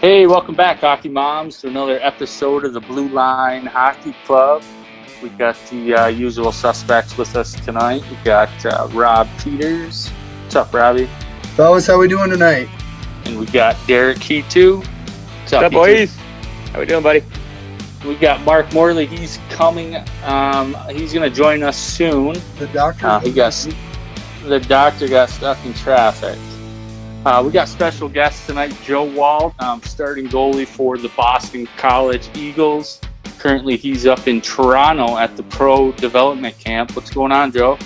Hey, welcome back, Hockey Moms, to another episode of the Blue Line Hockey Club. We got the uh, usual suspects with us tonight. We got uh, Rob Peters. What's up, Robbie? Fellas, how we doing tonight? And we got Derek Keetu. What's up, boys? How we doing, buddy? We got Mark Morley. He's coming. Um, he's going to join us soon. The doctor. Uh, he got the doctor got stuck in traffic. Uh, we got special guests tonight. Joe Woll, um, starting goalie for the Boston College Eagles. Currently, he's up in Toronto at the Pro Development Camp. What's going on, Joe?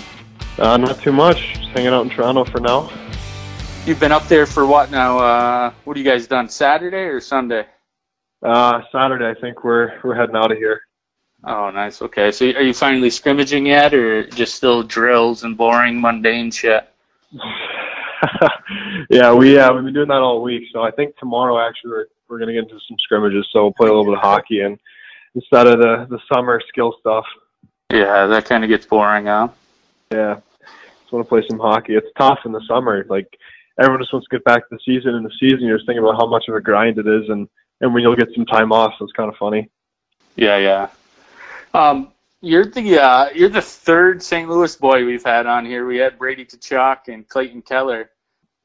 Uh, not too much. Just hanging out in Toronto for now. You've been up there for what now? Uh, what have you guys done? Saturday or Sunday? Uh, Saturday, I think we're we're heading out of here. Oh, nice. Okay, so are you finally scrimmaging yet, or just still drills and boring, mundane shit? yeah, we uh, we've been doing that all week. So I think tomorrow actually we're we're gonna get into some scrimmages. So we'll play a little bit of hockey and instead of the the summer skill stuff. Yeah, that kind of gets boring, huh? Yeah, just want to play some hockey. It's tough in the summer. Like everyone just wants to get back to the season. In the season, you're just thinking about how much of a grind it is, and and when you'll get some time off, so it's kind of funny. Yeah, yeah. Um, you're the uh, you're the third St. Louis boy we've had on here. We had Brady Tkachuk and Clayton Keller.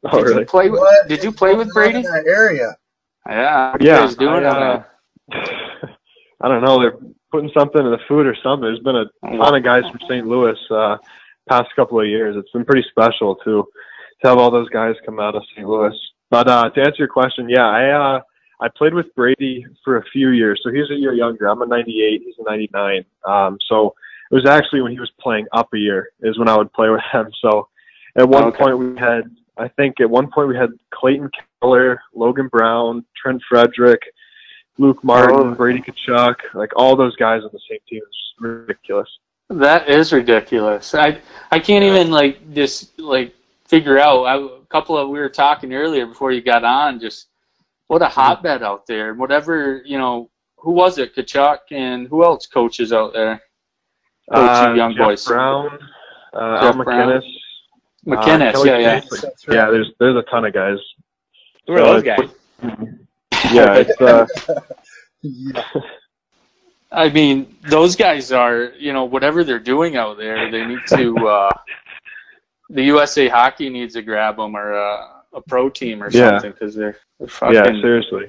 Oh, did really? you play with Did you play with Brady? in that area? Yeah. Yeah, guys doing I, uh, I don't know. They're putting something in the food or something. There's been a ton of guys from St. Louis uh, past couple of years. It's been pretty special to to have all those guys come out of St. Louis. But uh, to answer your question, yeah, I uh, I played with Brady for a few years. So he's a year younger. I'm a 98. He's a 99. Um, so it was actually when he was playing up a year is when I would play with him. So at one Okay. point we had, I think at one point we had Clayton Keller, Logan Brown, Trent Frederick, Luke Martin, Oh. Brady Tkachuk, like all those guys on the same team. It's ridiculous. That is ridiculous. I I can't even like just like figure out. I, a couple of we were talking earlier before you got on. Just what a hotbed out there. Whatever you know. Who was it? Tkachuk and who else coaches out there? Coach you young Jeff boys. Brown, uh, Al Jeff Brown. MacInnis. MacInnis. Kelly yeah, yeah. Right. Yeah, there's there's a ton of guys. Who are So those guys? Yeah, it's uh, Yeah. I mean, those guys are, you know, whatever they're doing out there, they need to. Uh, the USA Hockey needs to grab them or uh, a pro team or Yeah. something because they're, they're fucking. yeah, seriously.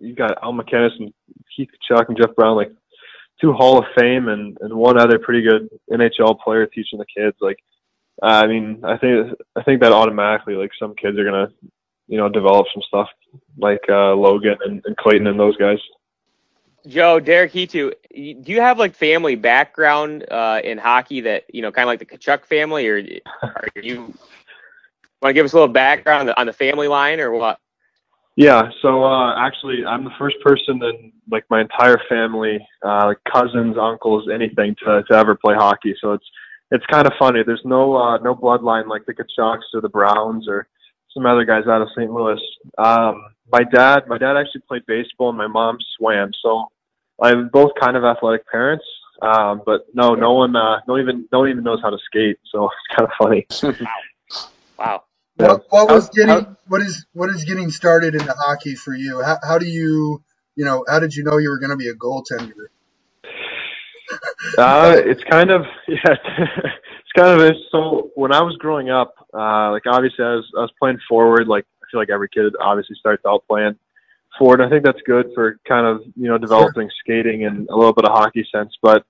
you got Al MacInnis and Keith Tkachuk and Jeff Brown, like two Hall of Fame and and one other pretty good NHL player teaching the kids. Like, I mean, I think I think that automatically, like, some kids are gonna, you know, develop some stuff like uh, Logan and, and Clayton and those guys. Joe, Derek Hetu, y- do you have like family background uh, in hockey that you know, kind of like the Tkachuk family, or are you want to give us a little background on the, on the family line, or what? Yeah, so uh, actually, I'm the first person in like my entire family, uh, like cousins, uncles, anything to to ever play hockey. So it's it's kind of funny. There's no uh, no bloodline like the Tkachuks or the Browns or some other guys out of St. Louis. Um, my dad, my dad actually played baseball, and my mom swam. So I'm both kind of athletic parents. Um, but no, no one, uh, no even, no one even knows how to skate. So it's kind of funny. Wow. Yeah. What, what was How- getting how- what is what is getting started into hockey for you? How, how do you you know how did you know you were going to be a goaltender? Uh, it's kind of yeah, it's kind of so. When I was growing up, uh, like obviously I was I was playing forward. Like I feel like every kid obviously starts out playing forward. I think that's good for kind of you know developing skating and a little bit of hockey sense. But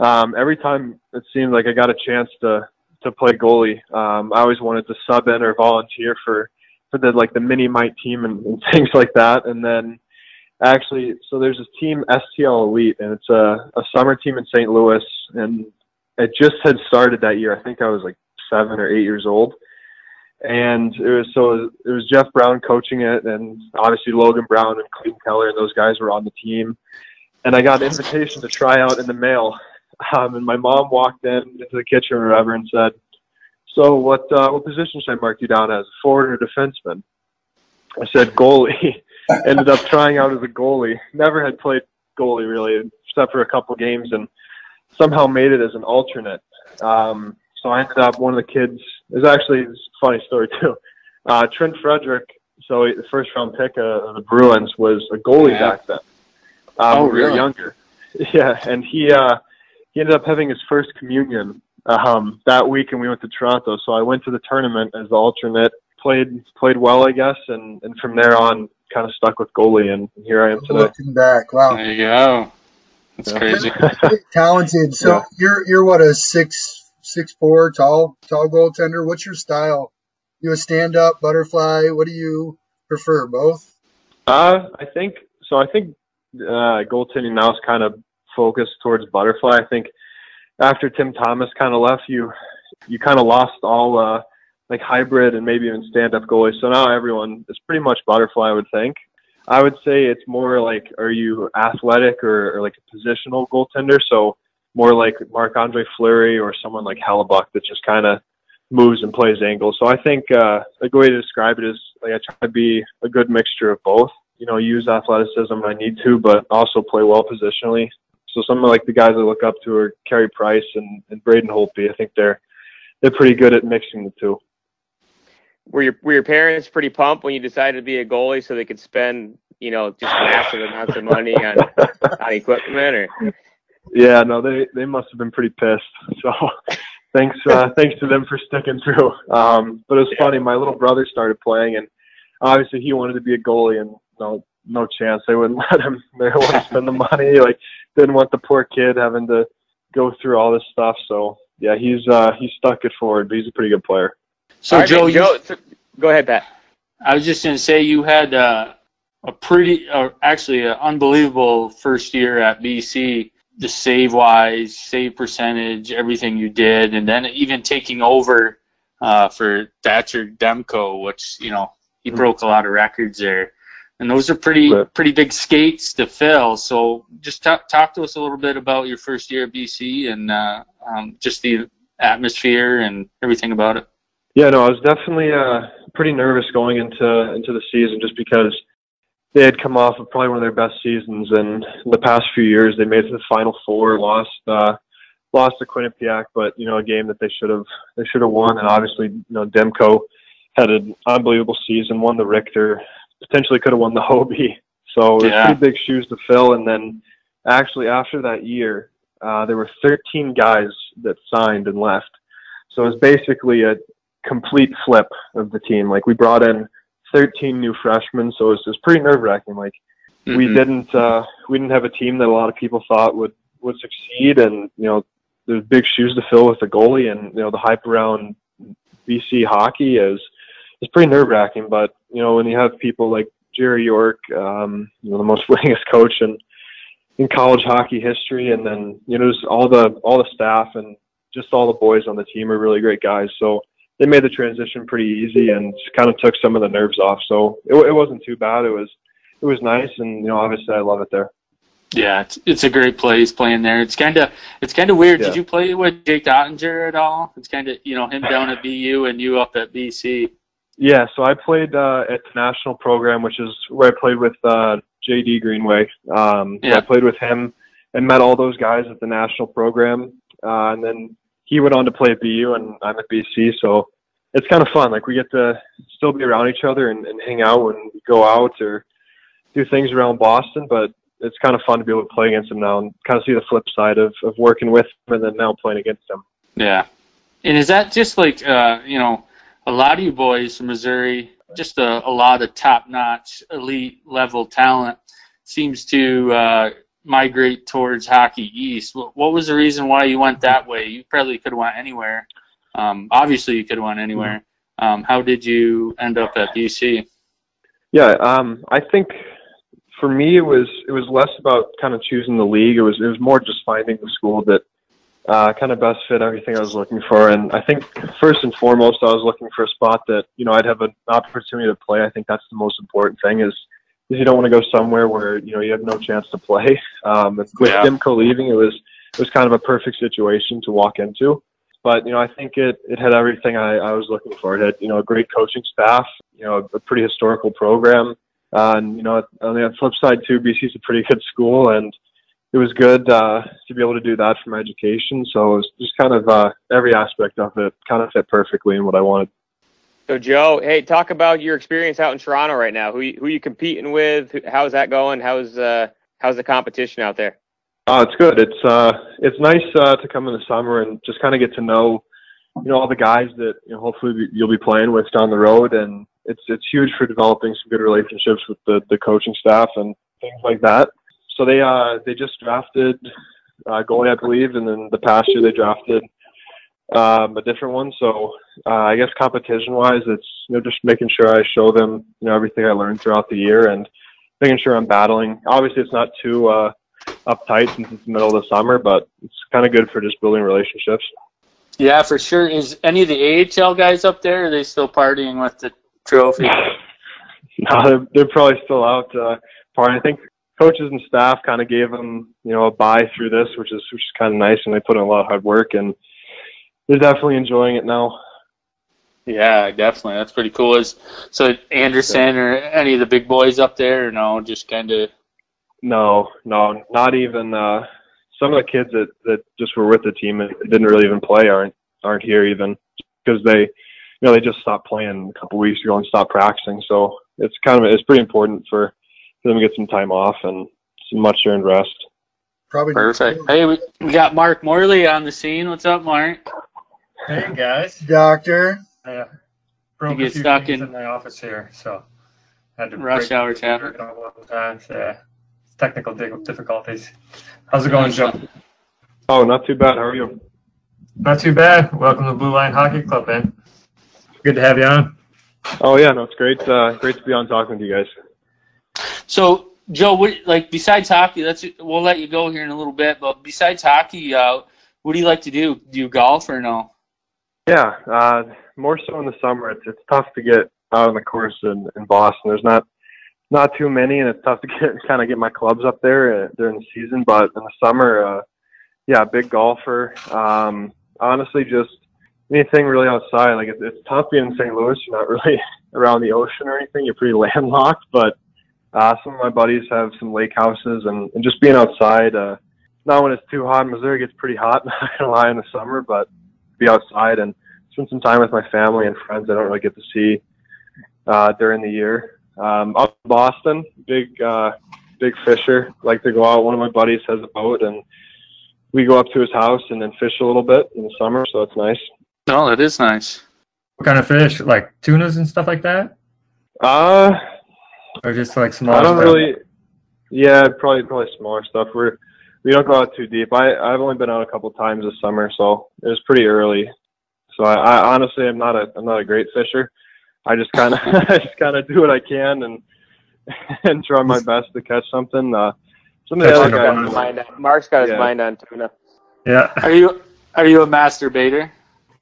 um, every time it seemed like I got a chance to to play goalie, um, I always wanted to sub in or volunteer for for the like the mini mite team and, and things like that. And then actually, so there's this team STL Elite, and it's a, a summer team in St. Louis, and it just had started that year. I think I was like seven or eight years old, and it was so it was Jeff Brown coaching it, and obviously Logan Brown and Clayton Keller and those guys were on the team, and I got an invitation to try out in the mail, um, and my mom walked in into the kitchen or whatever and said, "So what uh, what position should I mark you down as, forward or defenseman?" I said goalie. Ended up trying out as a goalie. Never had played goalie really, except for a couple games, and somehow made it as an alternate. Um, so I ended up one of the kids. There's actually it's a funny story too. Uh, Trent Frederick So the first round pick of the Bruins was a goalie Yeah. back then. Um, Oh, when we were really? younger. Yeah, and he uh, he ended up having his first communion um, that week, and we went to Toronto. So I went to the tournament as the alternate, played played well, I guess, and and from there on, kind of stuck with goalie, and here I am today. Looking back, wow, There you go. That's Yeah. crazy. talented. So Yeah. you're you're what a six six four tall tall goaltender. What's your style? You a stand up butterfly? What do you prefer? Both. Uh, I think so. I think uh, goaltending now is kind of focused towards butterfly. I think after Tim Thomas kind of left, you you kind of lost all uh, like hybrid and maybe even stand up goalies. So now everyone is pretty much butterfly. I would think. I would say it's more like are you athletic or, or like a positional goaltender? So more like Marc Andre Fleury or someone like Hellebuyck that just kind of moves and plays angles. So I think uh, a good way to describe it is like I try to be a good mixture of both. You know, use athleticism when I need to, but also play well positionally. So some of like the guys I look up to are Carey Price and, and Braden Holtby. I think they're they're pretty good at mixing the two. Were your were your parents pretty pumped when you decided to be a goalie so they could spend you know just massive amounts of money on on equipment or Yeah, no, they they must have been pretty pissed. So thanks uh, thanks to them for sticking through. Um, but it was funny. My little brother started playing, and obviously he wanted to be a goalie, and no no chance they wouldn't let him. They didn't want to spend the money. Like didn't want the poor kid having to go through all this stuff. So yeah, he's uh, he stuck it forward, but he's a pretty good player. So right, Joe, you, Joe go ahead, Pat. I was just gonna say you had uh, a pretty, uh, actually, an unbelievable first year at BC. The save wise, save percentage, everything you did, and then even taking over uh, for Thatcher Demko, which you know he Mhm. broke a lot of records there, and those are pretty Right. pretty big skates to fill. So just talk talk to us a little bit about your first year at BC and uh, um, just the atmosphere and everything about it. Yeah, no, I was definitely uh, pretty nervous going into into the season just because they had come off of probably one of their best seasons, and in the past few years. They made it to the Final Four, lost uh, lost to Quinnipiac, but you know a game that they should have they should have won, and obviously you know Demko had an unbelievable season, won the Richter, potentially could have won the Hobey, so it was Yeah. pretty big shoes to fill, and then actually after that year uh, there were 13 guys that signed and left, so it was basically a complete flip of the team. Like we brought in 13 new freshmen, so it was, it was pretty nerve wracking. Like we Mhm. didn't uh, we didn't have a team that a lot of people thought would would succeed, and you know there's big shoes to fill with the goalie, and you know the hype around BC hockey is is pretty nerve wracking. But you know when you have people like Jerry York, um, you know the most winningest coach in in college hockey history, and then you know just all the all the staff and just all the boys on the team are really great guys. So they made the transition pretty easy and kind of took some of the nerves off. So it, it wasn't too bad. It was it was nice, and you know obviously I love it there. Yeah, it's, it's a great place playing there. It's kind of it's kind of weird. Yeah. Did you play with Jake Oettinger at all? It's kind of you know him down at BU and you up at BC. Yeah, so I played uh, at the national program, which is where I played with uh, JD Greenway. Um, Yeah. I played with him and met all those guys at the national program, uh, and then he went on to play at BU, and I'm at BC. So it's kind of fun. Like we get to still be around each other and, and hang out we go out or do things around Boston, but it's kind of fun to be able to play against him now and kind of see the flip side of, of working with him and then now playing against him. Yeah, and is that just like uh, you know a lot of you boys from Missouri, just a, a lot of top notch elite level talent seems to uh, migrate towards Hockey East. What, what was the reason why you went that way? You probably could have went anywhere. Um, obviously, you could have went anywhere. Um, how did you end up at BC? Yeah, um, I think for me it was it was less about kind of choosing the league. It was it was more just finding the school that uh, kind of best fit everything I was looking for. And I think first and foremost, I was looking for a spot that you know I'd have an opportunity to play. I think that's the most important thing is is you don't want to go somewhere where you know you have no chance to play. Um, with Yeah. Demko leaving, it was it was kind of a perfect situation to walk into. But you know, I think it it had everything I, I was looking for. It had you know a great coaching staff, you know, a pretty historical program, uh, and you know on the flip side too, BC's a pretty good school, and it was good uh, to be able to do that for my education. So it was just kind of uh, every aspect of it kind of fit perfectly in what I wanted. So Joe, hey, talk about your experience out in Toronto right now. Who you, who you competing with? How's that going? How's uh how's the competition out there? Oh, it's good. It's uh, it's nice uh, to come in the summer and just kind of get to know, you know, all the guys that you know, hopefully you'll be playing with down the road, and it's it's huge for developing some good relationships with the the coaching staff and things like that. So they uh they just drafted uh, goalie, I believe, and then the past year they drafted um, a different one. So uh, I guess competition wise, it's you know just making sure I show them you know everything I learned throughout the year and making sure I'm battling. Obviously, it's not too uh, uptight since it's the middle of the summer, but it's kind of good for just building relationships. Yeah, for sure. Is any of the AHL guys up there? Are they still partying with the trophy? no, they're, they're probably still out. Uh, part I think coaches and staff kind of gave them you know a buy through this, which is which is kind of nice, and they put in a lot of hard work and they're definitely enjoying it now. Yeah, definitely. That's pretty cool. Is so Anderson or any of the big boys up there? Or no, just kind of. No, no, not even uh, some of the kids that that just were with the team and didn't really even play aren't aren't here even because they you know they just stopped playing a couple weeks ago and stopped practicing. So it's kind of it's pretty important for for them to get some time off and some much earned rest. Probably Perfect. Hey, we, we got Mark Morley on the scene. What's up, Mark? Hey guys. Doctor. I uh, broke You get stuck in- in my office here, so had to Rush break hour the traffic. a couple of times. Yeah, technical difficulties. How's it going, Joe? Oh, not too bad. How are you? Not too bad. Welcome to Blue Line Hockey Club, man. Good to have you on. Oh yeah, no, it's great. Uh, great to be on talking to you guys. So, Joe, what, like besides hockey, let's we'll let you go here in a little bit. But besides hockey, uh, what do you like to do? Do you golf or no? Yeah, uh, more so in the summer. It's it's tough to get out on the course in, in Boston. There's not not too many, and it's tough to get kind of get my clubs up there uh, during the season. But in the summer, uh, yeah, big golfer. Um, honestly, just anything really outside. Like it's, it's tough being in St. Louis. You're not really around the ocean or anything. You're pretty landlocked. But uh, some of my buddies have some lake houses, and, and just being outside. Uh, not when it's too hot. Missouri gets pretty hot. Not gonna lie in the summer, but be outside and spend some time with my family and friends I don't really get to see uh, during the year. Um, up in Boston, big uh, big fisher. Like to go out. One of my buddies has a boat, and we go up to his house and then fish a little bit in the summer. So it's nice. No, that is nice. What kind of fish? Like tunas and stuff like that, Uh, or just like small? I don't stuff? really. Yeah, probably probably smaller stuff. We're we don't go out too deep. I I've only been out a couple times this summer, so it was pretty early. So I, I honestly I'm not a I'm not a great fisher. I just kind of I just kind of do what I can and and try my best to catch something. Uh, some of the Catching other a Mark's got his guys, mind on, Mark's got his Yeah. mind on tuna. Yeah. Are you are you a masturbator?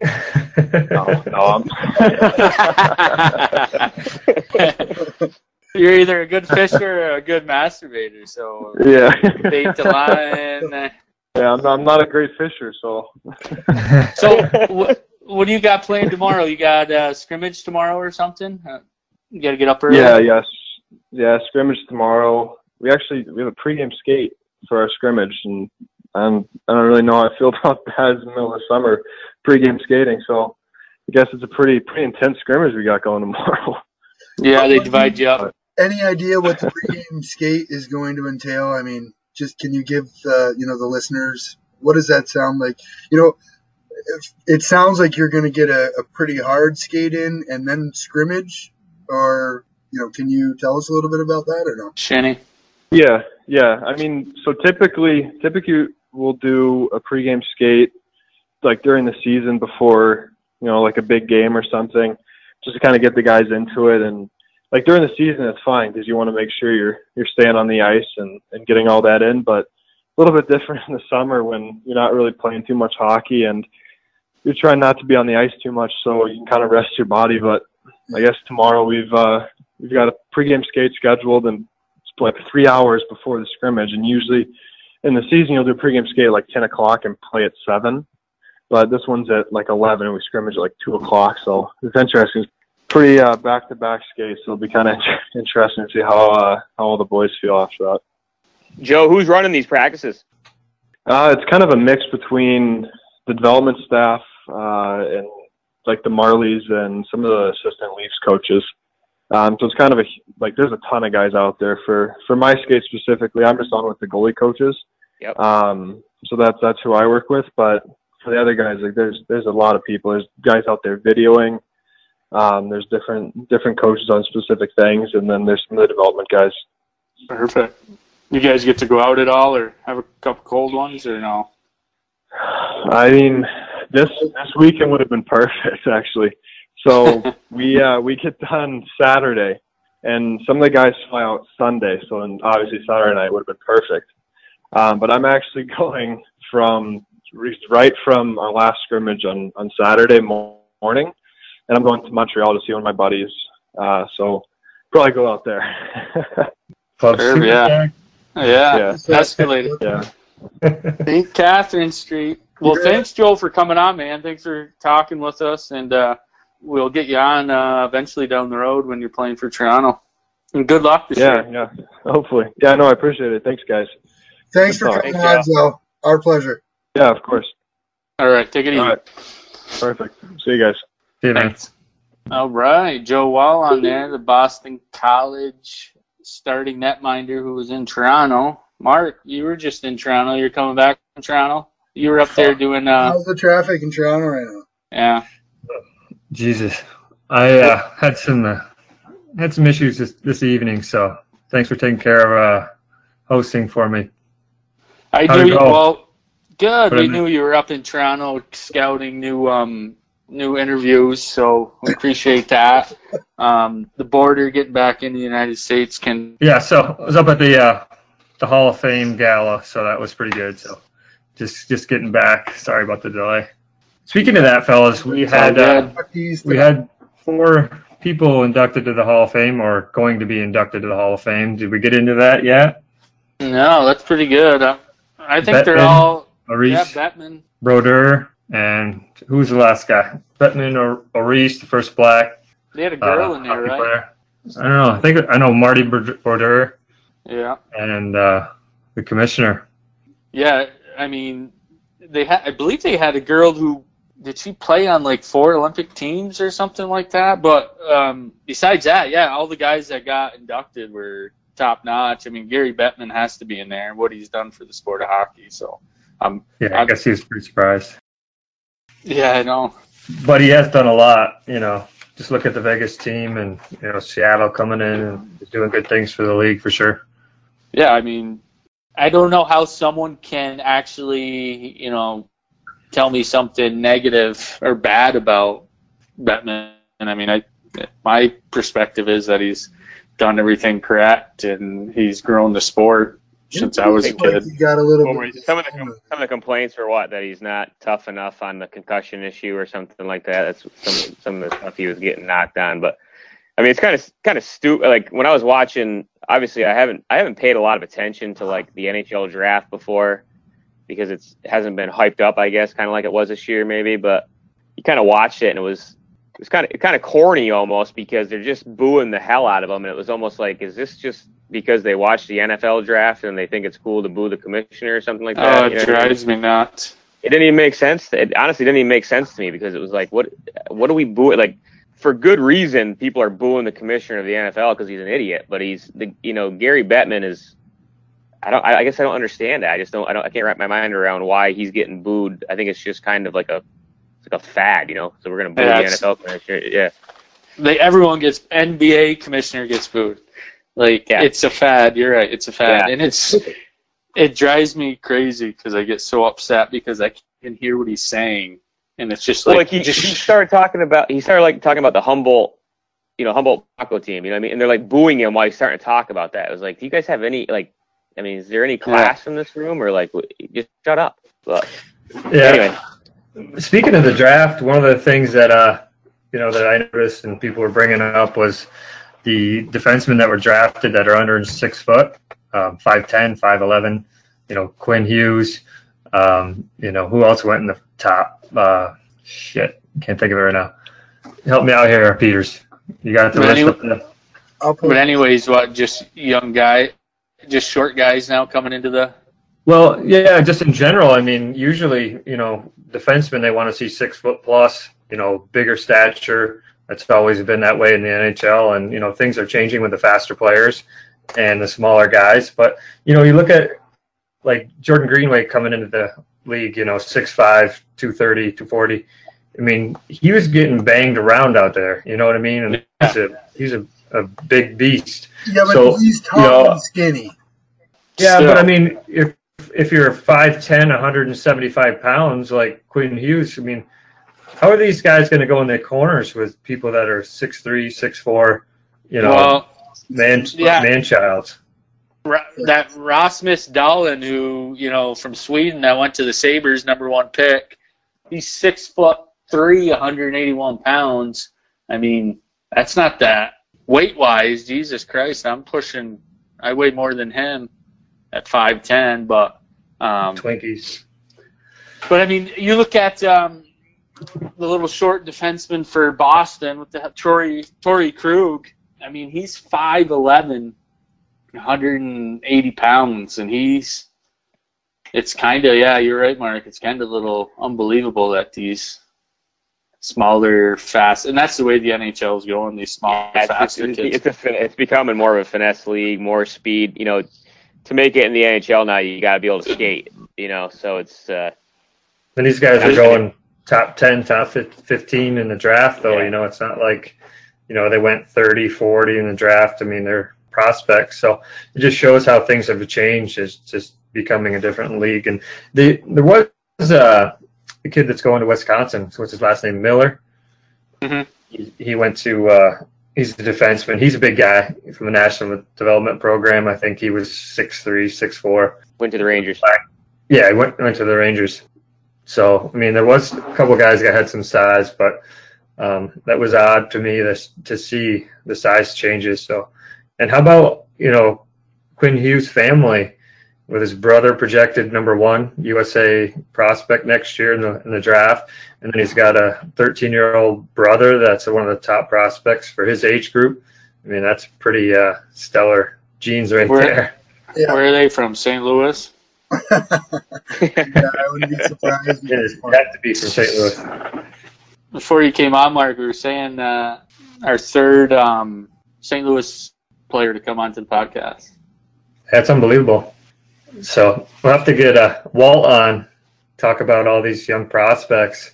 no, no, I'm, You're either a good fisher or a good masturbator. So yeah, bait the line. yeah, I'm not, I'm not a great fisher, so So what what do you got planned tomorrow? You got uh, scrimmage tomorrow or something? Uh, you got to get up early. Yeah, yes, yeah. Scrimmage tomorrow. We actually we have a pregame skate for our scrimmage, and um, I don't really know how I feel about that in the middle of the summer pregame skating. So I guess it's a pretty pretty intense scrimmage we got going tomorrow. Yeah, they divide you up. Any idea what the pregame skate is going to entail? I mean, just can you give uh, you know the listeners what does that sound like? You know, if, it sounds like you're going to get a, a pretty hard skate in and then scrimmage, or you know, can you tell us a little bit about that or no? Shinny. Yeah, yeah. I mean, so typically, typically we'll do a pregame skate like during the season before, you know, like a big game or something, just to kind of get the guys into it. And like during the season, it's fine because you want to make sure you're you're staying on the ice and and getting all that in. But a little bit different in the summer when you're not really playing too much hockey and you're trying not to be on the ice too much, so you can kind of rest your body. But I guess tomorrow we've uh, we've got a pregame skate scheduled and it's like three hours before the scrimmage. And usually in the season you'll do pregame skate at like 10 o'clock and play at seven. But this one's at like 11 and we scrimmage at like two o'clock. So it's interesting. Pretty uh, back-to-back skates. So it'll be kind of interesting to see how uh, how all the boys feel after that. Joe, who's running these practices? Uh, it's kind of a mix between the development staff uh, and like the Marlies and some of the assistant Leafs coaches. Um, so it's kind of a like there's a ton of guys out there for for my skate specifically. I'm just on with the goalie coaches. Yep. Um, so that's that's who I work with. But for the other guys, like there's there's a lot of people. There's guys out there videoing. Um, there's different different coaches on specific things, and then there's some of the development guys. Perfect. You guys get to go out at all, or have a couple cold ones, or no? I mean, this this weekend would have been perfect actually. So we uh, we get done Saturday, and some of the guys fly out Sunday. So and obviously Saturday night would have been perfect. Um, but I'm actually going from right from our last scrimmage on on Saturday morning, and I'm going to Montreal to see one of my buddies. Uh, so probably go out there. Club Sure, yeah. Jack. Yeah, Yeah. escalated. yeah. St. Catherine Street. Well, Yeah. thanks, Joel, for coming on, man. Thanks for talking with us, and uh, we'll get you on uh, eventually down the road when you're playing for Toronto. And good luck this Yeah, year. yeah. Hopefully. Yeah, no, I appreciate it. Thanks, guys. Thanks for Thanks, coming Joe. on, Joe. Our pleasure. Yeah, of course. All right, take it easy. All right. Perfect. See you guys. See you, man. Thanks. All right, Joe Woll on there, the Boston College starting netminder who was in Toronto. Mark, you were just in Toronto. You're coming back from Toronto. You were up there doing, uh, How's the traffic in Toronto right now? yeah. Jesus, I uh, had some uh, had some issues this, this evening, so thanks for taking care of uh, hosting for me. I How'd knew it you. go? Well, good. What We I knew you were up in Toronto scouting new um new interviews, so we appreciate that. Um, the border getting back in the United States can. Yeah, so I was up at the uh, the Hall of Fame gala, so that was pretty good. So just just getting back. Sorry about the delay. Speaking of that, fellas, we had uh, good. Fuck these we had four people inducted to the Hall of Fame or going to be inducted to the Hall of Fame. Did we get into that yet? No, that's pretty good. Uh, I think they're all. Maurice, Yeah, Bettman. Brodeur, and who's the last guy? Bettman or Maurice, the first black They had a uh, girl in there, right? player. I don't know. I think I know Marty Brodeur Yeah. and uh, the commissioner. Yeah, I mean, they had. I believe they had a girl who did she play on like four Olympic teams or something like that. But um, besides that, yeah, all the guys that got inducted were top notch. I mean, Gary Bettman has to be in there. What he's done for the sport of hockey. So, um, Yeah, I guess he was pretty surprised. Yeah, I know. But he has done a lot, you know. Just look at the Vegas team and you know Seattle coming in and doing good things for the league for sure. Yeah, I mean, I don't know how someone can actually, you know, tell me something negative or bad about Bettman. And I mean, I my perspective is that he's done everything correct and he's grown the sport since I was a Seems like kid. he got a little What some of the some of the complaints were what that he's not tough enough on the concussion issue or something like that. That's some some of the stuff he was getting knocked on. But I mean, it's kind of kind of stupid. Like when I was watching, obviously I haven't I haven't paid a lot of attention to like the NHL draft before because it's it hasn't been hyped up. I guess kind of like it was this year maybe. But you kind of watched it and it was it was kind of kind of corny almost because they're just booing the hell out of him and it was almost like is this just because they watch the NFL draft and they think it's cool to boo the commissioner or something like that. Oh, you it know what I mean? drives me nuts. It didn't even make sense. It honestly didn't even make sense to me because it was like, what, what do we boo? Like, for good reason, people are booing the commissioner of the NFL because he's an idiot. But he's the, you know, Gary Bettman is. I don't. I guess I don't understand that. I just don't. I don't. I can't wrap my mind around why he's getting booed. I think it's just kind of like a, it's like a fad, you know. So we're gonna boo Yeah, the it's- NFL commissioner. Yeah. They everyone gets NBA commissioner gets booed. Like Yeah. it's a fad. You're right. It's a fad, Yeah. and it's it drives me crazy because I get so upset because I can hear what he's saying, and it's just Well, like, like he, just he started talking about he started like talking about the Humboldt, you know, Humboldt Taco team. You know what I mean? And they're like booing him while he's starting to talk about that. It was like, do you guys have any like? I mean, is there any class in this room or like w- just shut up? But Yeah. anyway, Speaking of the draft, one of the things that uh, you know that I noticed and people were bringing up was the defensemen that were drafted that are under six foot, um, 5'10", 5'11", You know, Quinn Hughes. Um, you know, who else went in the top? Uh, shit, can't think of it right now. Help me out here, Peters. You got the But list anyway- up there? I'll put But anyways, what? Just young guy, just short guys now coming into the. Well, yeah, just in general. I mean, usually, you know, defensemen they want to see six foot plus. you know, bigger stature. It's always been that way in the NHL, and you know, things are changing with the faster players and the smaller guys. But you know, you look at like Jordan Greenway coming into the league, you know, 6'5", 230, 240. I mean, he was getting banged around out there. You know what I mean? And he's a he's a, a big beast. Yeah, but So, he's tall you know- and skinny. Yeah, Still. but I mean, if if you're 5'10", 175 pounds like Quinn Hughes, I mean, how are these guys going to go in the corners with people that are 6'3", 6'4", you know, well, man yeah. man childs? Ra- that Rasmus Dahlin, who you know from Sweden, that went to the Sabres, number one pick. He's six foot three, 181 pounds. I mean, that's not that weight wise. Jesus Christ, I'm pushing. I weigh more than him at five ten, but um, Twinkies. but I mean, you look at um, the little short defenseman for Boston with the Torey Torey Krug. I mean, he's 5'11", 180 pounds, and he's. It's kind of yeah, you're right, Mark. It's kind of a little unbelievable that these smaller, fast, and that's the way the NHL is going. These small, Yeah, it's, faster it's, kids. it's, a, it's becoming more of a finesse league, more speed. You know, to make it in the NHL now, you got to be able to skate. You know, so it's uh, And these guys are going top 10, top 15 in the draft, though. Yeah. You know, it's not like, you know, they went 30, 40 in the draft. I mean, they're prospects. So it just shows how things have changed. It's just becoming a different league. And the, there was uh, a kid that's going to Wisconsin. So what's his last name? Miller. Mhm. He, he went to, uh, he's a defenseman. He's a big guy from the National Development Program. I think he was 6'3, 6'4. went to the Rangers. Yeah, he went went to the Rangers. So I mean, there was a couple guys that had some size, but um, that was odd to me to to see the size changes. So, and how about you know Quinn Hughes' family with his brother projected number one USA prospect next year in the in the draft, and then he's got a 13 year old brother that's one of the top prospects for his age group. I mean, that's pretty uh, stellar genes right Where- there. Yeah. Where are they from? St. Louis. Yeah, I wouldn't be surprised. It had to be from St. Louis. before you came on, Mark, we were saying uh, our third um, St. Louis player to come onto the podcast. That's unbelievable. So we'll have to get uh, Walt on, talk about all these young prospects.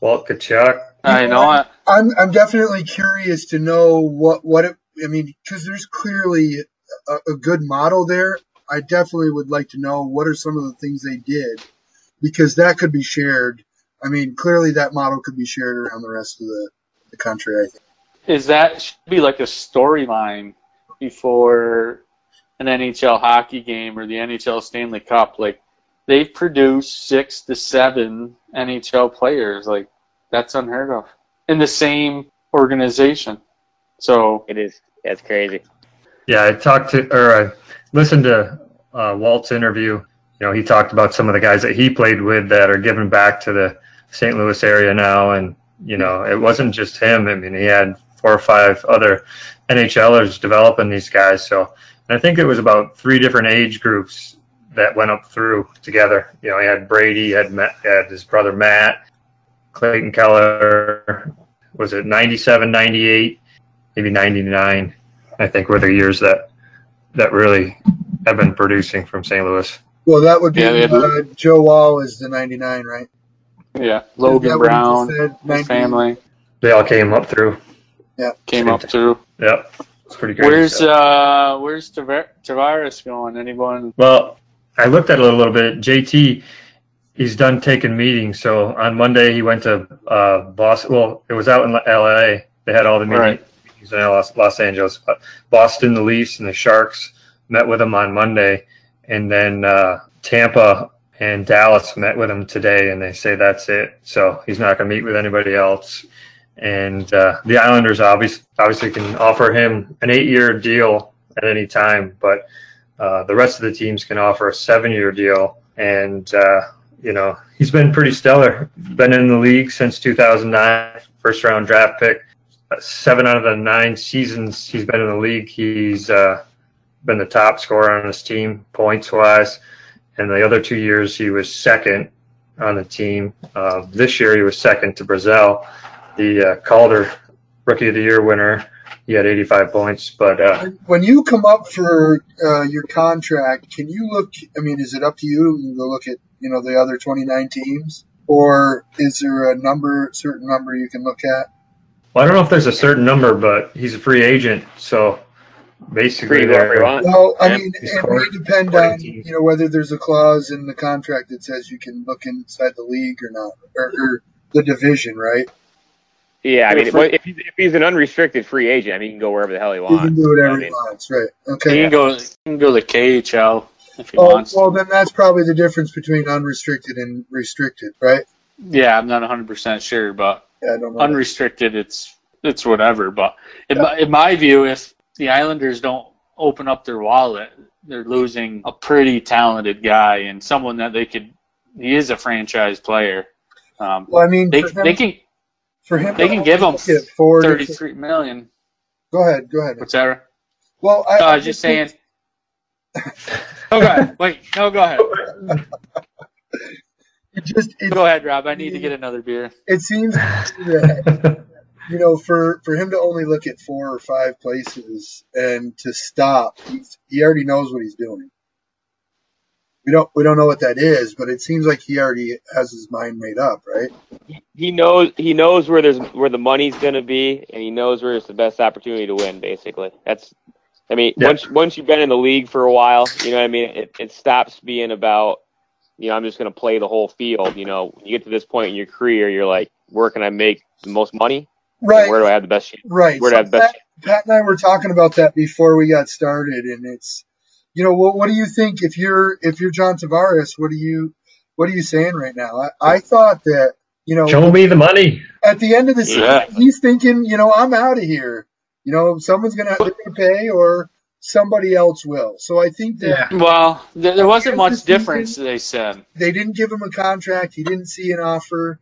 Walt Tkachuk. I know it. I'm I'm definitely curious to know what what it. I mean, because there's clearly a, a good model there. I definitely would like to know what are some of the things they did, because that could be shared. I mean, clearly that model could be shared around the rest of the, the country. I think. Is that should be like a storyline before an NHL hockey game or the NHL Stanley Cup? Like they've produced six to seven NHL players. Like that's unheard of in the same organization. So It is. That's crazy. Yeah, I talked to or I listened to uh, Walt's interview. You know, he talked about some of the guys that he played with that are giving back to the St. Louis area now, and you know, it wasn't just him. I mean, he had four or five other NHLers developing these guys. So, and I think it was about three different age groups that went up through together. You know, he had Brady, he had, Matt, had his brother Matt, Clayton Keller. Was it 97, 98, maybe 99? I think were the years that that really have been producing from St. Louis. Well, that would be Yeah, uh, Joe Woll is the 99, right? yeah, Logan that what he Brown, just said? his family They all came up through. Yeah, came up through. Yep, it's pretty crazy. Where's uh where's Tavares going? Anyone? Well, I looked at it a little bit. JT, he's done taking meetings. So on Monday he went to uh, Boston. Well, it was out in LA. They had all the meetings Right. in Los, Los Angeles, but Boston, the Leafs, and the Sharks met with him on Monday, and then uh, Tampa and Dallas met with him today, and they say that's it. So he's not going to meet with anybody else. And uh, the Islanders obviously obviously can offer him an eight-year deal at any time, but uh, the rest of the teams can offer a seven-year deal. And uh, you know he's been pretty stellar. Been in the league since 2009, first-round draft pick. Uh, Seven out of the nine seasons he's been in the league, he's uh, been the top scorer on his team points-wise. And the other two years he was second on the team. Uh, this year he was second to Barzal, the uh, Calder Rookie of the Year winner. He had 85 points, but uh, When you come up for uh, your contract, can you look? I mean, is it up to you? to go look at you know the other 29 teams, or is there a number, certain number you can look at? well, I don't know if there's a certain number, but he's a free agent, so basically Free whoever you they're want. Well, I mean, it court- may depend on teams. you know whether there's a clause in the contract that says you can look inside the league or not, or, or the division, right? Yeah, I mean, for- if he's, if he's an unrestricted free agent, I mean, he can go wherever the hell he wants. He wants. can do whatever I he mean, wants, right? He Okay. can go. He can go to KHL if he Oh, wants. well, then that's probably the difference between unrestricted and restricted, right? yeah, I'm not 100 percent sure, but Yeah, I don't know. unrestricted, it's it's whatever. But in, my, in my view, if the Islanders don't open up their wallet, they're losing a pretty talented guy and someone that they could. He is a franchise player. Um, well, I mean, they for him, they can for him they can give him 33 million. Go ahead, go ahead. What's that? Well, I, No, I was just saying. Oh, go ahead. Wait, no, go ahead. It just it, Go ahead, Rob. I need to get another beer. it seems that you know for for him to only look at four or five places and to stop, he already knows what he's doing. We don't we don't know what that is, but it seems like he already has his mind made up, right? he knows he knows where there's where the money's going to be, and he knows where it's the best opportunity to win. Basically, that's. I mean, Yeah. once once you've been in the league for a while, you know what I mean. It, it stops being about, you know, I'm just going to play the whole field. You know, when you get to this point in your career, you're like, where can I make the most money? Right, Where do I have the best chance? right. Where do I have the best? Pat, Pat and I were talking about that before we got started, and it's, you know, what what do you think if you're if you're John Tavares? What do you what are you saying right now? I, I thought that you know Show me the money. at the end of the season, Yeah. he's thinking, you know, I'm out of here. You know, someone's gonna, they're gonna pay, or somebody else will. So I think that Well, there, there wasn't much the season. difference. They said. they didn't give him a contract. He didn't see an offer.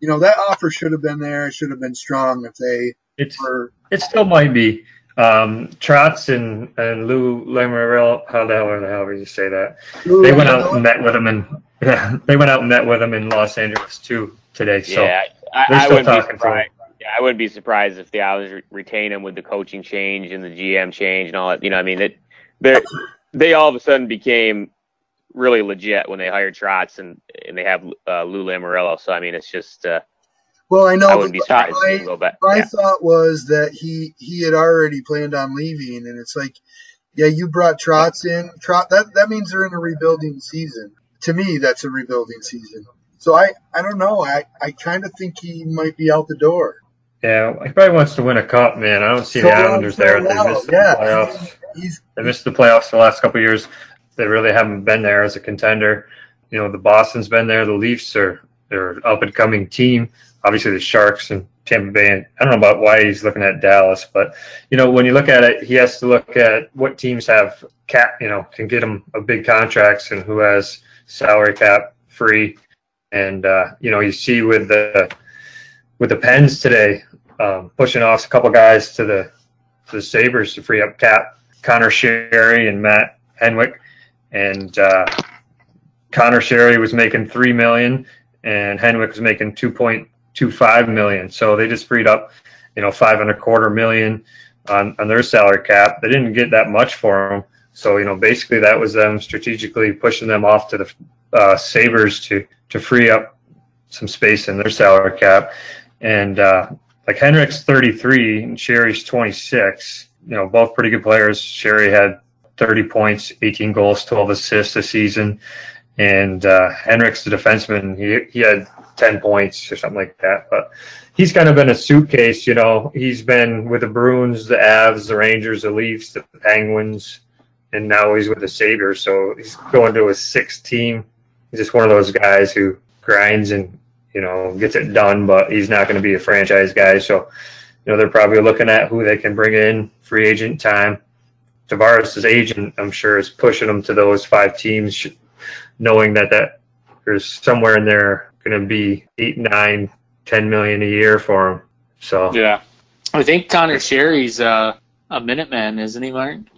You know, that offer should have been there. It should have been strong if they It's were. it still might be. Um, Trotz and, and Lou Lamoriello, how the hell or the hell would you say that? They went out and met with him and yeah, they went out and met with him in Los Angeles too today. So yeah, I, they're I wouldn't be talking to surprised. Yeah, I wouldn't be surprised if the Islanders re- retain him with the coaching change and the GM change and all that. You know, I mean, it, they they all of a sudden became really legit when they hired Trotz and and they have uh, Lou Lamoriello. So I mean, it's just uh, Well, I know. I wouldn't be but surprised if my, they go back. my Yeah. thought was that he he had already planned on leaving, and it's like, yeah, you brought Trotz in. Trot that that means they're in a rebuilding season. To me, that's a rebuilding season. So I I don't know. I I kind of think he might be out the door. yeah, he probably wants to win a cup, man. I don't see So the Islanders there. They missed the yeah, playoffs. He's They missed the playoffs the last couple years. They really haven't been there as a contender. You know, the Boston's been there. The Leafs are they're an up and coming team. Obviously, the Sharks and Tampa Bay. And I don't know about why he's looking at Dallas, but you know, when you look at it, he has to look at what teams have cap. You know, can get him a big contracts and who has salary cap free. And uh, you know, you see with the with the Pens today, um, pushing off a couple guys to the to the Sabres to free up cap. Conor Sheary and Matt Hunwick, and uh, Conor Sheary was making three million, and Hunwick was making two point two five million. So they just freed up, you know, five and a quarter million on on their salary cap. They didn't get that much for them. So you know, basically that was them strategically pushing them off to the uh, Sabres to to free up some space in their salary cap, and uh, like Hunwick's 33 and Sheary's 26. You know, both pretty good players. Sherry had 30 points, 18 goals, 12 assists this season, and uh, Hunwick's the defenseman. He he had 10 points or something like that. But he's kind of been a suitcase. You know, he's been with the Bruins, the Avs, the Rangers, the Leafs, the Penguins, and now he's with the Sabres. So he's going to his sixth team. He's just one of those guys who grinds and you know, gets it done, but he's not going to be a franchise guy. So, you know, they're probably looking at who they can bring in free agent time. Tavares' agent, I'm sure, is pushing him to those five teams, knowing that that there's somewhere in there going to be eight, nine, ten million a year for him. So, Yeah, I think Conor Sheary's uh, a Minuteman, isn't he, Martin?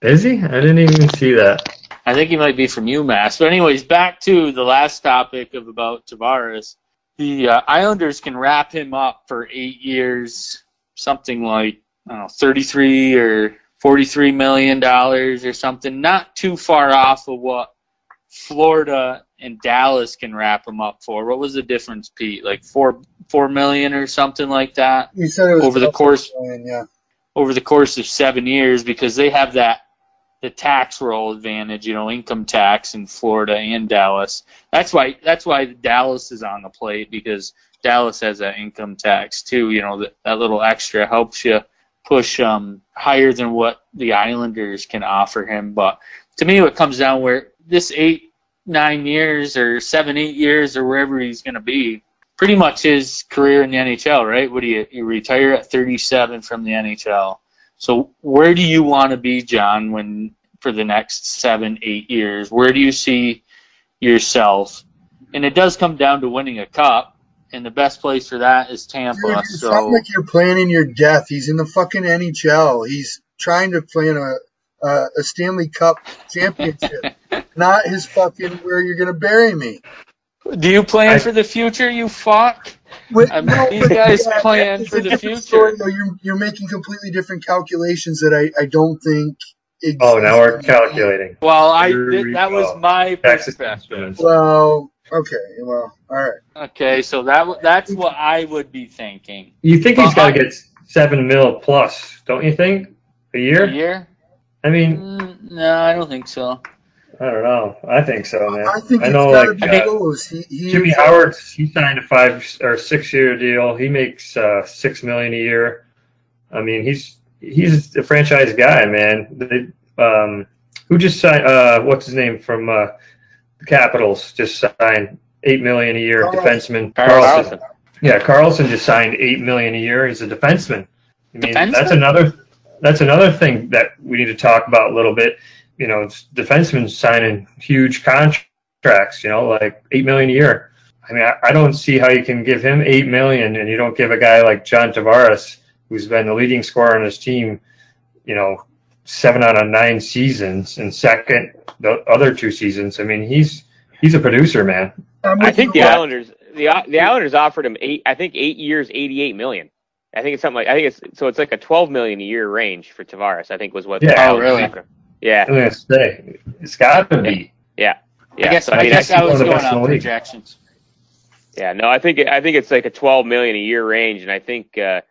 is he? I didn't even see that. I think he might be from UMass. But anyways, back to the last topic of about Tavares. The uh, Islanders can wrap him up for eight years, something like I don't know, thirty-three or forty-three million dollars or something. Not too far off of what Florida and Dallas can wrap him up for. What was the difference, Pete? Like four four million or something like that You said it was over the course million, yeah. over the course of seven years because they have that the tax roll advantage, you know, income tax in Florida and Dallas. That's why that's why Dallas is on the plate because Dallas has that income tax too. You know, that, that little extra helps you push um higher than what the Islanders can offer him. But to me, it comes down where this eight nine years or seven eight years or wherever he's going to be pretty much his career in the NHL, right? What do you, you retire at 37 from the NHL? So where do you want to be, John, when for the next seven, eight years? Where do you see yourself? And it does come down to winning a cup, and the best place for that is Tampa. Dude, so sounds like you're planning your death. He's in the fucking NHL. He's trying to plan a a, a Stanley Cup championship, not his fucking where you're gonna bury me. do you plan I- for the future, you fuck? Wait, I mean, these guys plan for the future. story, though. You're you're making completely different calculations that I, I don't think. Exist. Oh, now we're calculating. Well, I There that was my Taxes perspective. Well, okay. Well, all right. Okay, so that that's what I would be thinking. You think he's Well, got to get seven mil plus, don't you think? A year? A year? year? I mean, Mm, no, I don't think so. I don't know. I think so, man. I think I know, gotta like, be uh, close. He, he Jimmy Howard, he signed a five or six year deal. He makes uh, six million a year. I mean, he's he's a franchise guy, man. They, um, who just signed? Uh, what's his name from uh, the Capitals? Just signed eight million a year. Carlson. Defenseman Carlson. Yeah, Carlson just signed eight million a year. He's a defenseman. I mean, Defenseman? that's another that's another thing that we need to talk about a little bit. You know, it's defensemen signing huge contracts. You know, like eight million a year. I mean, I, I don't see how you can give him eight million and you don't give a guy like John Tavares, who's been the leading scorer on his team, you know, seven out of nine seasons, and second the other two seasons. I mean, he's he's a producer, man. I'm I with think you. the Islanders the the Islanders offered him eight. I think eight years, eighty-eight million. I think it's something like I think it's so it's like a twelve million a year range for Tavares. I think was what. Yeah. Oh, Islanders really? Offered him. Yeah, I'm gonna say it's got to be. yeah. I guess So, I, mean, guess I I was the going best in on the league. projections. Yeah, no, I think I think it's like a 12 million a year range, and I think uh,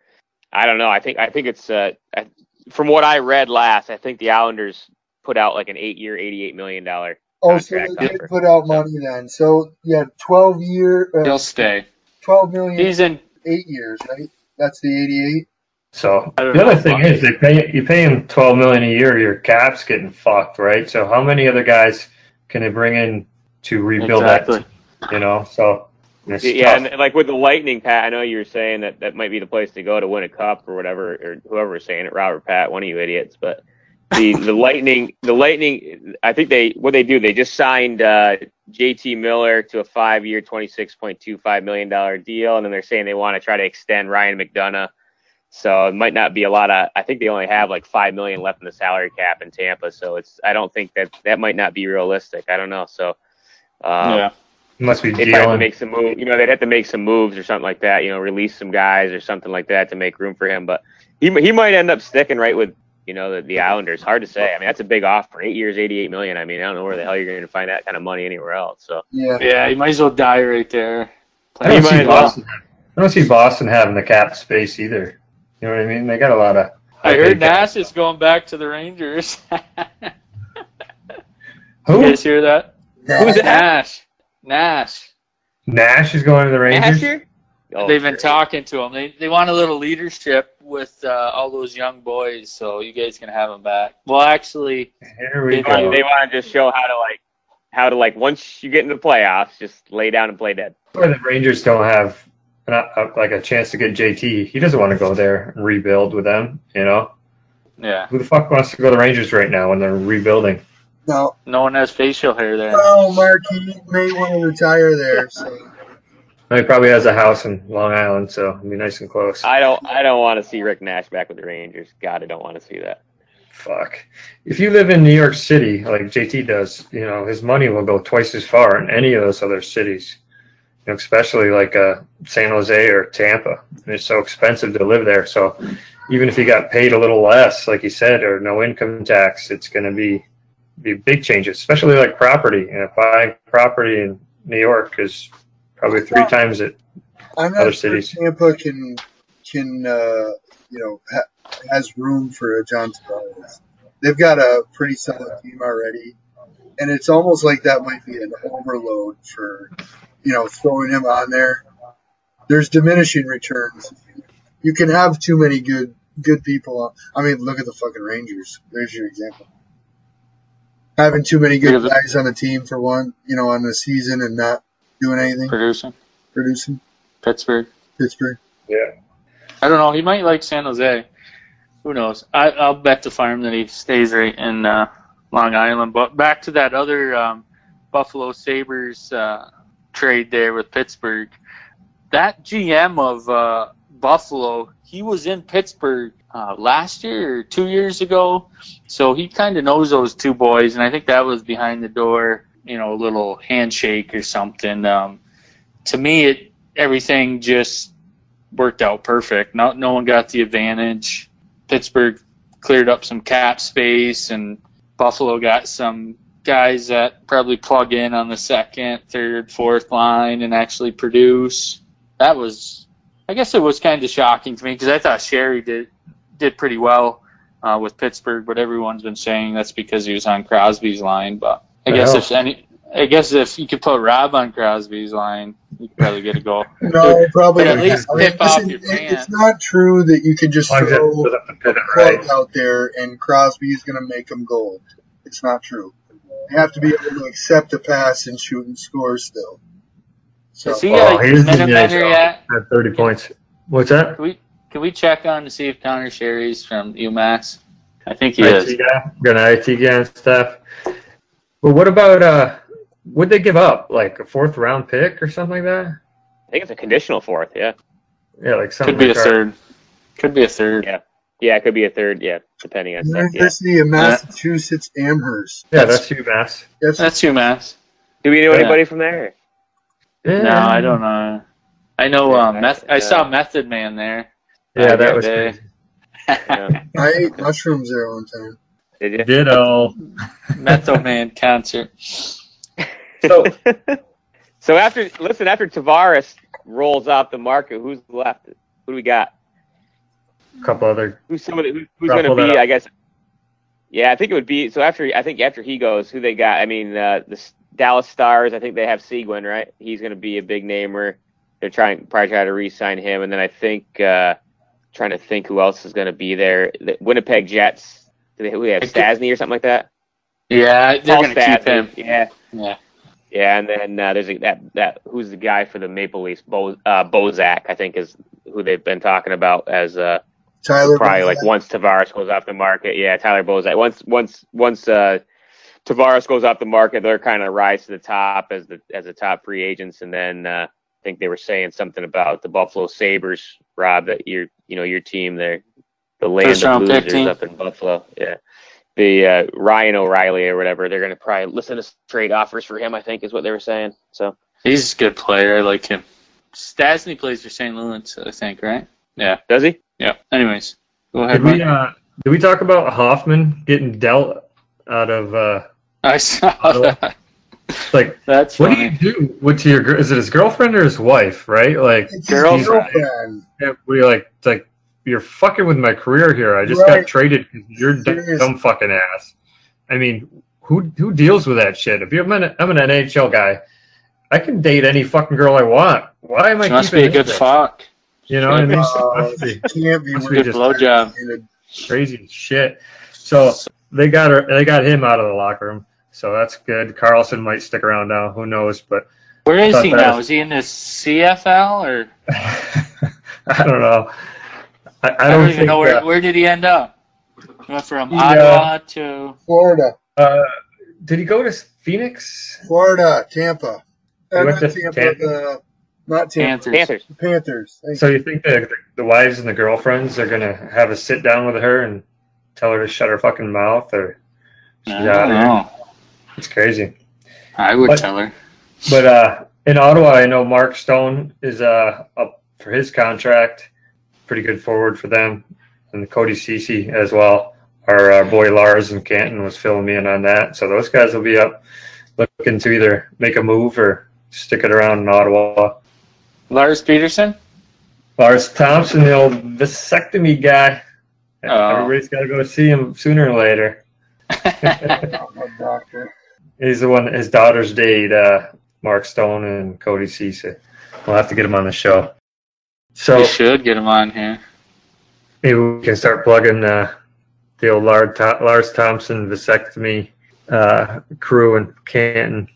I don't know. I think I think it's uh, I, from what I read last. I think the Islanders put out like an eight year, 88 million dollar. Oh, so contract they did put out money then. So yeah, twelve year, uh, He'll stay. twelve million, He's in. eight years, right? That's the eighty-eight. So the other thing is they pay you pay him twelve million a year, your cap's getting fucked, right? So how many other guys can they bring in to rebuild Exactly. that? You know, so it's Yeah, tough. and like with the Lightning, Pat. I know you were saying that that might be the place to go to win a cup or whatever, or whoever was saying it, Robert Pat, one of you idiots. But the the Lightning, the Lightning, I think they what they do, they just signed uh, JT Miller to a five year, twenty six point two five million dollar deal, and then they're saying they want to try to extend Ryan McDonagh. So it might not be a lot of. I think they only have like five million left in the salary cap in Tampa. So it's. I don't think that that might not be realistic. I don't know. So. Um, yeah. must be they'd have to make some move. You know, they'd have to make some moves or something like that. You know, release some guys or something like that to make room for him. But he he might end up sticking right with you know the, the Islanders. Hard to say. I mean, that's a big offer. Eight years, eighty-eight million. I mean, I don't know where the hell you're going to find that kind of money anywhere else. So Yeah. Yeah, you might as well die right there. I don't see might as well. Boston. I don't see Boston having the cap space either. You know what I mean? They got a lot of. I heard cap. Nash is going back to the Rangers. Who? You guys hear that? Who's that? Nash. Nash. Nash is going to the Rangers. Asher? Oh, They've been sure. talking to him. They they want a little leadership with uh, all those young boys, so you guys can have him back. Well, actually, Here we They want, go. they want to just show how to like how to like once you get into the playoffs, just lay down and play dead. Or the Rangers don't have an, uh, like a chance to get JT. He doesn't want to go there and rebuild with them. You know, yeah, who the fuck wants to go to the Rangers right now when they're rebuilding? No, no one has facial hair there. well, Mark, he may want to retire there. So He probably has a house in Long Island, so it'll be nice and close. I don't I don't want to see Rick Nash back with the Rangers. God, I don't want to see that. fuck. If you live in New York City, like JT does, you know, his money will go twice as far in any of those other cities. Know, especially like uh, San Jose or Tampa. And It's so expensive to live there. So even if you got paid a little less, like you said, or no income tax, it's going to be be big changes, especially like property. You know, buying property in New York is probably three times it. I'm Other not sure cities. Tampa can can uh, you know ha- has room for a John Tavares. They've got a pretty solid team already, and it's almost like that might be an overload for you know throwing him on there. There's diminishing returns. You can have too many good good people. I mean, look at the fucking Rangers. There's your example. Having too many good the- guys on the team for one, you know, on the season and not doing anything, Producing producing. Pittsburgh. Pittsburgh. Yeah. I don't know. He might like San Jose. Who knows? I, I'll bet the farm that he stays right in uh, Long Island. But back to that other um, Buffalo Sabres uh, trade there with Pittsburgh. That GM of uh, Buffalo, he was in Pittsburgh uh, last year or two years ago. So he kind of knows those two boys. And I think that was behind the door, you know, a little handshake or something. Um, to me, it everything just worked out perfect. No, no one got the advantage. Pittsburgh cleared up some cap space, and Buffalo got some guys that probably plug in on the second, third, fourth line and actually produce. That was, I guess, it was kind of shocking to me because I thought Sheary did did pretty well uh, with Pittsburgh, but everyone's been saying that's because he was on Crosby's line. But I The guess if any, I guess if you could put Rob on Crosby's line, you could probably get a goal. No, probably But at not. least I mean, tip off listen, your it- pants. It's not true that you can just Plugs throw to the- to a the right. out there and Crosby's going to make them gold. It's not true. You have to be able to accept a pass and shoot and score still. So Is he Oh, a he is in the minimentary NHL. yet? At 30 points. What's that? Can we can we check on to see if Conor Sheary's from UMass? I think he IT is. guy? Got an IT guy and stuff. But what about, uh, what'd they give up? Like a fourth round pick or something like that? I think it's a conditional fourth. Yeah. Yeah, like something Could be a like third. Could be a third. Yeah. Yeah, it could be a third. Yeah, depending on stuff. Yeah. University of Massachusetts Amherst. Yeah, that's UMass. That's, That's UMass. Do we know Yeah. anybody from there? Yeah. No, I don't know. I know. Yeah, Um, Meth- I yeah. saw Method Man there. Yeah, back that was day. crazy. Yeah. I ate mushrooms there one time. Did you? Ditto. Method Man concert. So, so after listen, after Tavares rolls off the market, who's left? Who do we got? A couple other. Who's somebody? Who, who's going to be? I guess. Yeah, I think it would be. So after I think after he goes, who they got? I mean, uh, the Dallas Stars. I think they have Seguin, right? He's going to be a big namer. They're trying probably try to re-sign him, and then I think uh, trying to think who else is going to be there. The Winnipeg Jets. Do they, who they have Stastny or something like that? Yeah, they're gonna keep him. Yeah. Yeah. Yeah, and then uh, there's a, that that who's the guy for the Maple Leafs? Bo, uh, Bozak, I think, is who they've been talking about as uh, Tyler. probably like once Tavares goes off the market. Yeah, Tyler Bozak. Once once once uh, Tavares goes off the market, they're kind of rise to the top as the as the top free agents. And then uh, I think they were saying something about the Buffalo Sabres, Rob, that your you know your team there, the land First of losers team. up in Buffalo. Yeah. The uh, Ryan O'Reilly or whatever, they're going to probably listen to trade offers for him. I think is what they were saying. So He's a good player. I like him. Stastny plays for St. Louis, I think, right? Yeah. does he? Yeah. Anyways, go ahead. Did we, uh, did we talk about Hoffman getting dealt out of, uh, I saw Ottawa. that. like, That's what do you do? What's your, is it his girlfriend or his wife, right? Like, Girls- girlfriend. We like it's like you're fucking with my career here. I just Right. got traded because you're d- Seriously. dumb fucking ass. I mean, who who deals with that shit? If you're I'm an, I'm an NHL guy, I can date any fucking girl I want. Why am I She must be keeping a good fuck. You know what I mean? Uh, Must be can't be Must be just- blowjob. it. crazy shit. So they got her. They got him out of the locker room. So that's good. Carlson might stick around now. Who knows? But Where is he now? was- Is he in the CFL or I don't know. I, I I don't, don't, even know where uh, where did he end up? Went from He, uh, Ottawa to Florida, uh, did he go to Phoenix? Florida, Tampa. He Uh, went to Tampa, Tampa. the, not Tampa. Panthers. Panthers. The Panthers. Thank So you think the the wives and the girlfriends are gonna have a sit down with her and tell her to shut her fucking mouth or she's I don't know. It's crazy. I would But- tell her. But uh, in Ottawa, I know Mark Stone is uh, up for his contract. Pretty good forward for them, and Cody Cece as well. Our, our boy Lars in Canton was filling me in on that. So those guys will be up looking to either make a move or stick it around in Ottawa. Lars Peterson? Lars Thompson, the old vasectomy guy. Oh. Everybody's got to go see him sooner or later. I'm. He's the one. His daughters date uh, Mark Stone and Cody Cece. We'll have to get him on the show. So we should get him on here. maybe we can start plugging uh, the old Lars, Lars Thompson vasectomy uh, crew in Canton.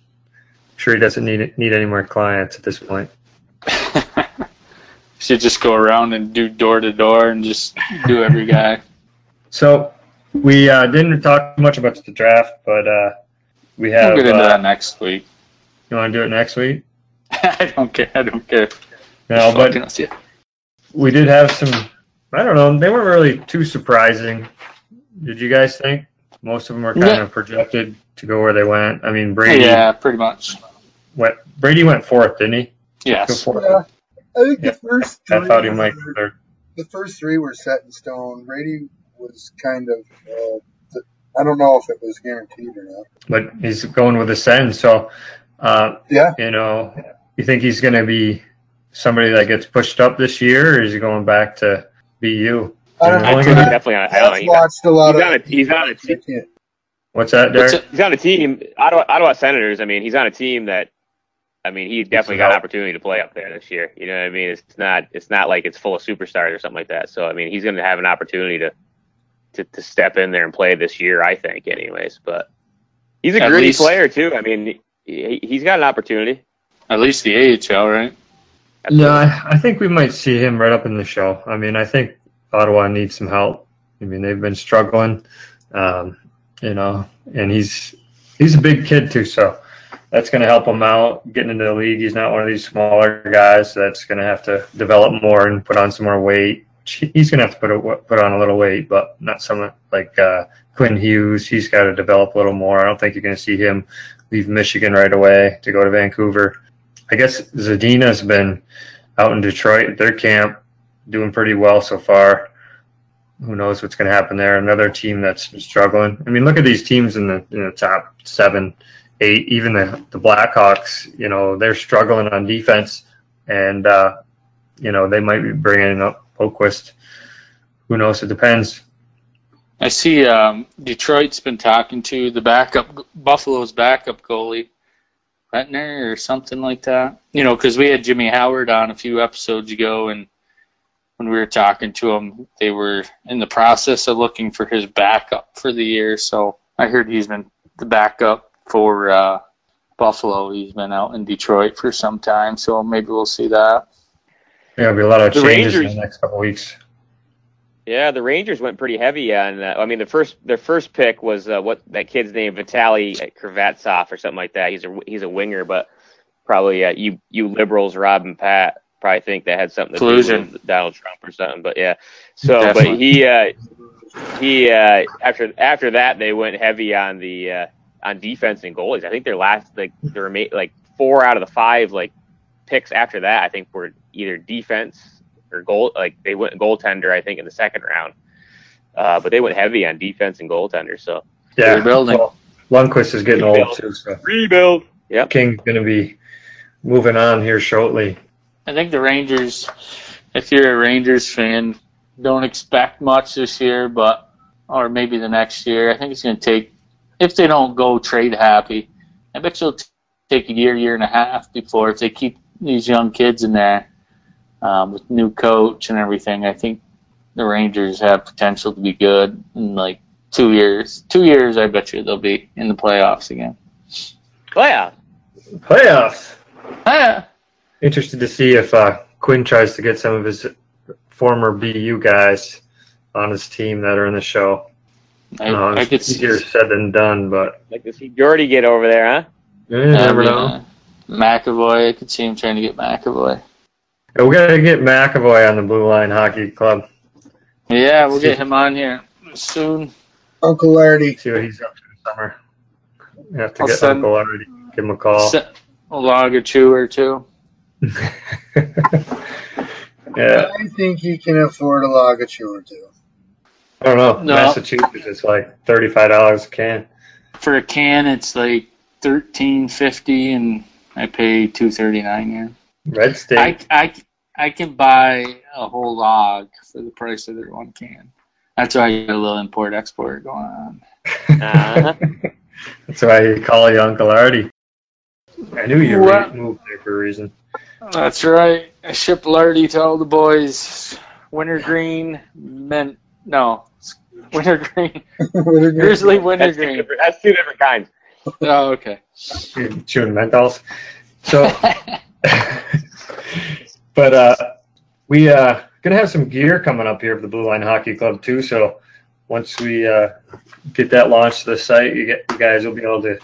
sure he doesn't need need any more clients at this point. should just go around and do door to door and just do every guy. So we uh, didn't talk much about the draft, but uh, we have. We'll get into uh, that next week. You want to do it next week? I don't care. I don't care. No, but us, yeah. we did have some. I don't know. They weren't really too surprising. Did you guys think? Most of them were kind Yeah. of projected to go where they went. I mean, Brady Yeah, pretty much. went. Brady went fourth, didn't he? Go Yes. Yeah, I think Yeah. the first I three thought he might. were- third. the first three were set in stone. Brady was kind of, uh, th- I don't know if it was guaranteed or not. but he's going with the Sens. So, uh, Yeah. you know, you think he's going to be somebody that gets pushed up this year, or is he going back to BU? I don't I know. think He's he's definitely on. I don't know. I've He's, watched a lot he's of. on a he's on a I te- can't. What's that, Derek? it- he's on a team. Ottawa, Ottawa Senators. I mean, he's on a team that. I mean, he definitely got an opportunity to play up there this year. You know what I mean? It's not. It's not like it's full of superstars or something like that. So I mean, he's going to have an opportunity to, to to step in there and play this year. I think, anyways. But he's a At gritty least- player too. I mean, he, he's got an opportunity. At least the AHL, right? No, I, I think we might see him right up in the show. I mean, I think Ottawa needs some help. I mean, they've been struggling, um, you know, and he's he's a big kid too, so that's going to help him out getting into the league. He's not one of these smaller guys that's going to have to develop more and put on some more weight. He's going to have to put a, put on a little weight, but not someone like uh, Quinn Hughes. He's got to develop a little more. I don't think you're going to see him leave Michigan right away to go to Vancouver. I guess Zadina's been out in Detroit their camp, doing pretty well so far. Who knows what's going to happen there? Another team that's struggling. I mean, look at these teams in the in the top seven, eight. Even the the Blackhawks, you know, they're struggling on defense, and uh, you know they might be bringing up Oquist. Who knows? It depends. I see um, Detroit's been talking to the backup, Buffalo's backup goalie, Letner or something like that. You know, because we had Jimmy Howard on a few episodes ago, and when we were talking to him, they were in the process of looking for his backup for the year. So I heard he's been the backup for uh, Buffalo. He's been out in Detroit for some time, so maybe we'll see that. Yeah, There'll be a lot of The changes in the next couple weeks. Yeah, the Rangers went pretty heavy on. Uh, I mean, the first their first pick was uh, what that kid's name, Vitaly Kravatsov or something like that. He's a he's a winger, but probably uh, you you liberals, Rob and Pat, probably think that had something to Collusion. do with Donald Trump or something. But yeah, so Definitely. but he uh, he uh, after after that they went heavy on the uh, on defense and goalies. I think their last like their rema- like four out of the five like picks after that I think were either defense or goal like they went goaltender I think in the second round. Uh, but they went heavy on defense and goaltender. So Yeah, Rebuilding. well, Lundqvist is getting old Rebuild. too, so rebuild. Yep. King's going to be moving on here shortly. I think the Rangers, if you're a Rangers fan, don't expect much this year, but or maybe the next year. I think it's going to take, if they don't go trade happy, I bet you'll t- take a year, year and a half before if they keep these young kids in there um, with new coach and everything. I think the Rangers have potential to be good in like two years. Two years, I bet you they'll be in the playoffs again. Oh yeah. Playoffs. Ah, Interested to see if uh, Quinn tries to get some of his former BU guys on his team that are in the show. I, Uh, I it's could see. easier said than done, but Like to see Jordy get over there, huh? you never I mean, know. uh, McAvoy, I could see him trying to get McAvoy. Yeah, we got to get McAvoy on the Blue Line Hockey Club. Yeah, we'll get him on here. soon. Uncle Lardy. See what he's up to this summer. You have to I'll get send- Uncle already. Give him a call. A log of two or two. yeah, I think he can afford a log of two or two. I don't know. No. Massachusetts is like thirty-five dollars a can. For a can, it's like thirteen fifty, and I pay two thirty nine here. Red State. I, I, I can buy a whole log for the price of their one can. That's why I got a little import export going on. Uh-huh. That's why you call you Uncle Artie. I knew you What? re- moved there for a reason. That's right. I ship Lardy to all the boys. Wintergreen, mint. No, it's wintergreen. Grizzly That's, two wintergreen. different, that's two different kinds. Oh, okay. You're chewing menthols. So, but uh, we uh gonna have some gear coming up here for the Blue Line Hockey Club too. So once we uh, get that launched to the site, you, get, you guys will be able to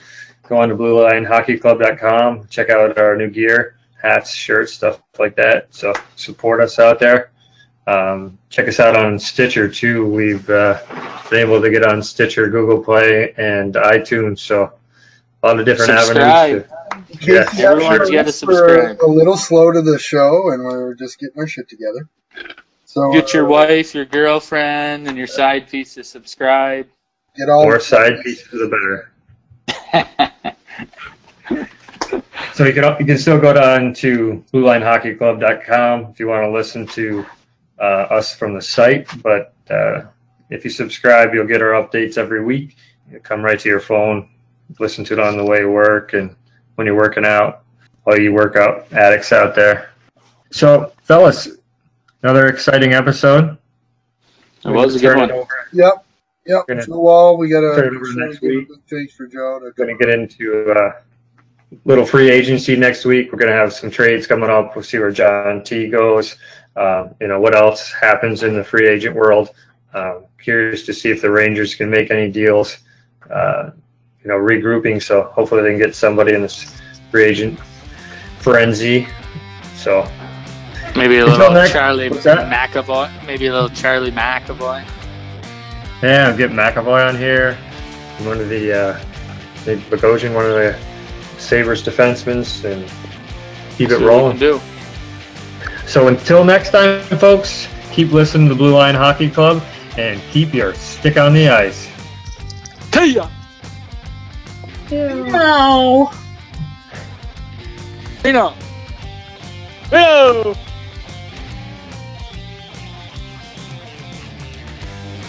go on to BlueLineHockeyClub.com, check out our new gear, hats, shirts, stuff like that. So support us out there. Um, check us out on Stitcher too. We've uh, been able to get on Stitcher, Google Play, and iTunes. So a lot of different Subscribe. avenues. To, Yeah. Casey, I'm Everyone's sure gotta we're subscribe. a little slow to the show, and we're just getting our shit together. So Get your uh, wife, your girlfriend, and your side piece to subscribe. get all more side pieces, for the better. So you can you can still go down to BlueLineHockeyClub.com if you want to listen to us from the site. But uh, if you subscribe, you'll get our updates every week. You come right to your phone, listen to it on the way to work, and when you're working out, all you workout addicts out there. So, fellas, another exciting episode. It was a good one. Yep, yep. Gonna Joe Woll, we got turn it over to next week. big thanks for Joe. To going to get into uh, little free agency next week. We're going to have some trades coming up. We'll see where John T goes. Um, you know what else happens in the free agent world. Um, curious to see if the Rangers can make any deals. Uh, you know, regrouping. So hopefully they can get somebody in this free agent frenzy. So Maybe a little Charlie? McAvoy. Maybe a little Charlie McAvoy. yeah, I'll get McAvoy on here. One of the uh, Bogosian, one of the Sabres defensemen, and keep it what we rolling. do. So until next time, folks, keep listening to the Blue Line Hockey Club and keep your stick on the ice. See ya. No. You know. Whoa!